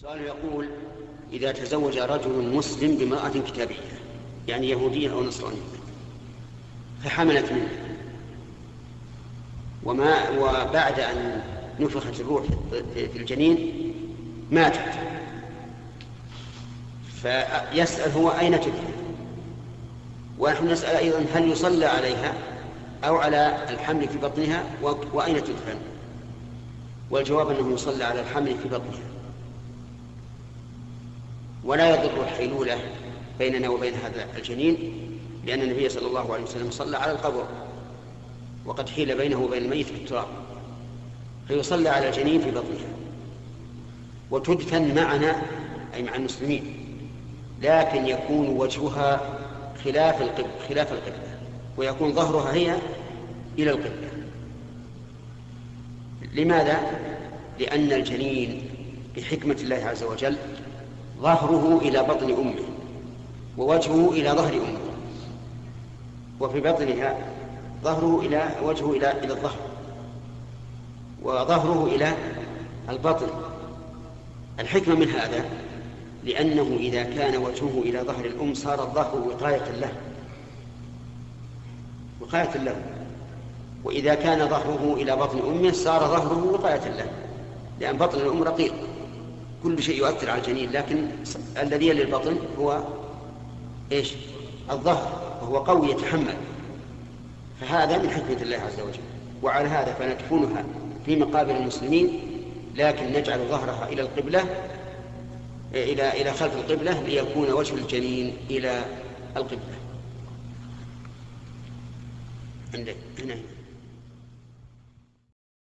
سؤال يقول إذا تزوج رجل مسلم بامرأة كتابية يعني يهودية أو نصرانية فحملت منه. وما وبعد أن نفخت الروح في الجنين ماتت. فيسأل هو أين تدفن ونحن نسأل أيضا هل يصلى عليها أو على الحمل في بطنها وأين تدفن؟ والجواب أنه يصلى على الحمل في بطنها. ولا يضر الحيلولة بيننا وبين هذا الجنين لأن النبي صلى الله عليه وسلم صلى على القبر وقد حيل بينه وبين الميت بالتراب فيصلى على الجنين في بطنها وتدفن معنا أي مع المسلمين لكن يكون وجهها خلاف القبلة خلاف القبلة ويكون ظهرها هي إلى القبلة لماذا؟ لأن الجنين بحكمة الله عز وجل ظهره إلى بطن أمه ووجهه إلى ظهر أمه. وفي بطنها ظهره إلى وجهه إلى إلى الظهر. وظهره إلى البطن. الحكمة من هذا لأنه إذا كان وجهه إلى ظهر الأم صار الظهر وقاية له. وقاية له. وإذا كان ظهره إلى بطن أمه صار ظهره وقاية له. لأن بطن الأم رقيق. كل شيء يؤثر على الجنين لكن الذي يلي البطن هو إيش؟ الظهر وهو قوي يتحمل. فهذا من حكمة الله عز وجل. وعلى هذا فندفنها في مقابر المسلمين لكن نجعل ظهرها إلى القبلة إلى إلى خلف القبلة ليكون وجه الجنين إلى القبلة. عندك؟ هنا.